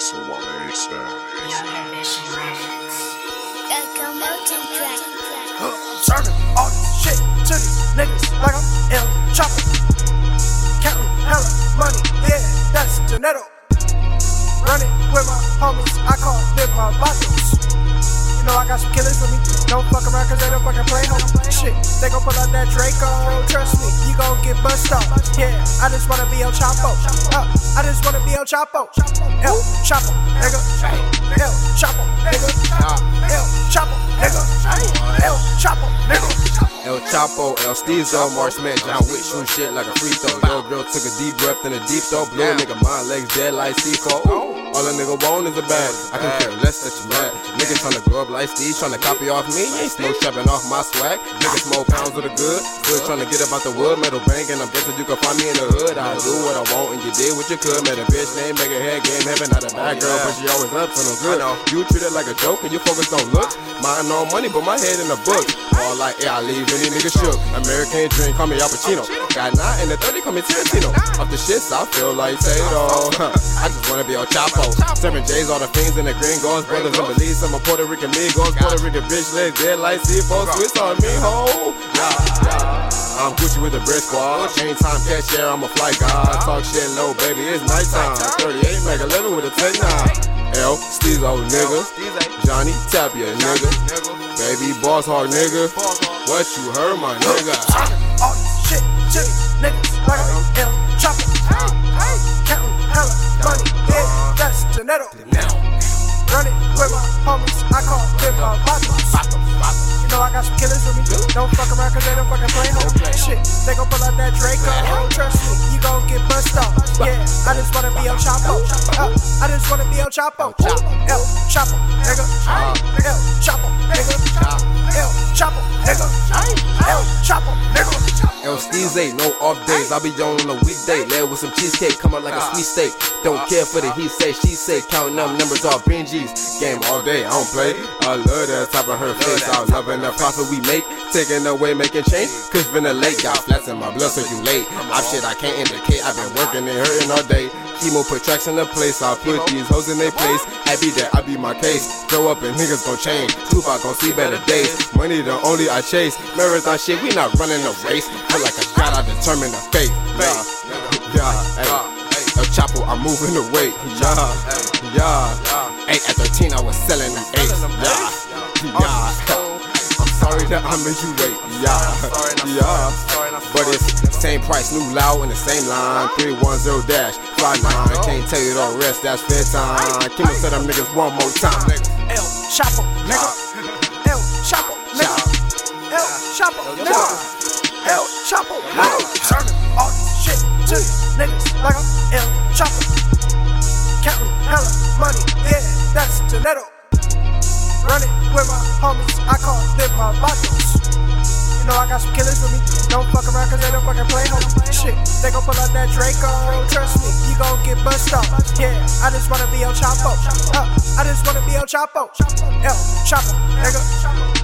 Serving all this shit to these niggas like I'm El Chapo. Counting hella money, yeah, that's Janetto. Running with my homies, I call them my vatos. You know I got some killers with me. Don't fuck around cause they don't fucking play home. Shit, they gon' pull out that Draco. Trust me, you gon' get bust off. Yeah, I just wanna be El Chapo. Uh, I just wanna be El Chapo. El Chapo, nigga. El Chapo, nigga. El Chapo, nigga. El Chapo, nigga. El Chapo, El Steezo, Marksman, John Wick, shoot shit like a free throw. Yo, girl took a deep breath in a deep throw. Blew a nigga mind, legs dead like C4. Ooh. All a nigga want is a bag. I can care less that you mad. Niggas tryna grow up like Steve, tryna copy off me. Ain't no strapping off my swag. Niggas smoke pounds of the good. Still tryna get up out the wood, metal bank, and I'm guessing you can find me in the hood. I do what I want and you did what you could. Met a bitch named make a head game heaven, not a bad girl, but she always up to no good. You treat it like a joke and you focus on looks. Mine no money, but my head in the book. All like, yeah, I leave any nigga shook. American dream, call me Al Pacino. Got nine in the 30, call me Tarantino. Off the shits, I feel like Tato. I just wanna be El Chapo. Seven J's, all the fiends in the green ghost. Brothers and Belize, some of Puerto Rican Migos. Puerto Rican bitch legs dead like C4. Swiss on me, ho. I'm Gucci with the brick squad. Chain time, cashier, I'm a flight guy. Talk shit low, baby, it's nighttime. 38 Mega 11 with a 10 9. L, Steezo, nigga. Johnny Tapia, nigga. Baby, boss hard, nigga. What you heard, my nigga? Call them my vatos. You know I got some killers with me. Don't fuck around cause they don't fucking play home. Shit, they gon' pull out that Draco. Trust me, you gon' get bust off. Yeah, I just wanna be El Chapo. Uh, I just wanna be El Chapo. El Chapo, nigga. El Chapo, nigga. El Chapo, nigga. El Chapo, nigga. El Steezy, no off days. I be on a weekday. Led with some cheesecake, come out like a sweet steak. Don't care for the he say, she say. Counting up numbers off Benji's. Game all day, I don't play. I love that type of her face. I loving the profit we make. Taking away, making change. Cause been a late, got flats in my blood, so you late. I'm shit I can't indicate. I've been working and hurting all day. Kimo put tracks in the place. I put these hoes in their place. Happy that I be my case. Grow up and niggas gon' change. Tupac gon' see better days. Money the only I chase. Marathon shit, we not running a race. Feel like a god, I determine the fate. Yeah, yeah, hey. El Chapo, I'm moving the weight. Yeah, yeah. Hey, at 13, I was selling them eights. Yeah, yeah. I'm sorry that I made you wait. Yeah, yeah. But it's same price, new loud in the same line. 310 dash, fly nine. Can't tell you the rest, that's fair time. Kim tell them niggas one more time. El Chapo, nigga. El Chapo, nigga. El Chapo, nigga. El Chapo, nigga. Serving all this shit to niggas like I'm El Chapo. Counting hella money, yeah, that's Janetto. Running with my homies, I call them my vatos. Know I got some killers with me. Don't fuck around cause they don't fucking play home. Shit, they gon' pull out that Draco. Trust me, you gon' get bust off. Yeah, I just wanna be El Chapo. Uh, I just wanna be El Chapo. El Chapo, nigga.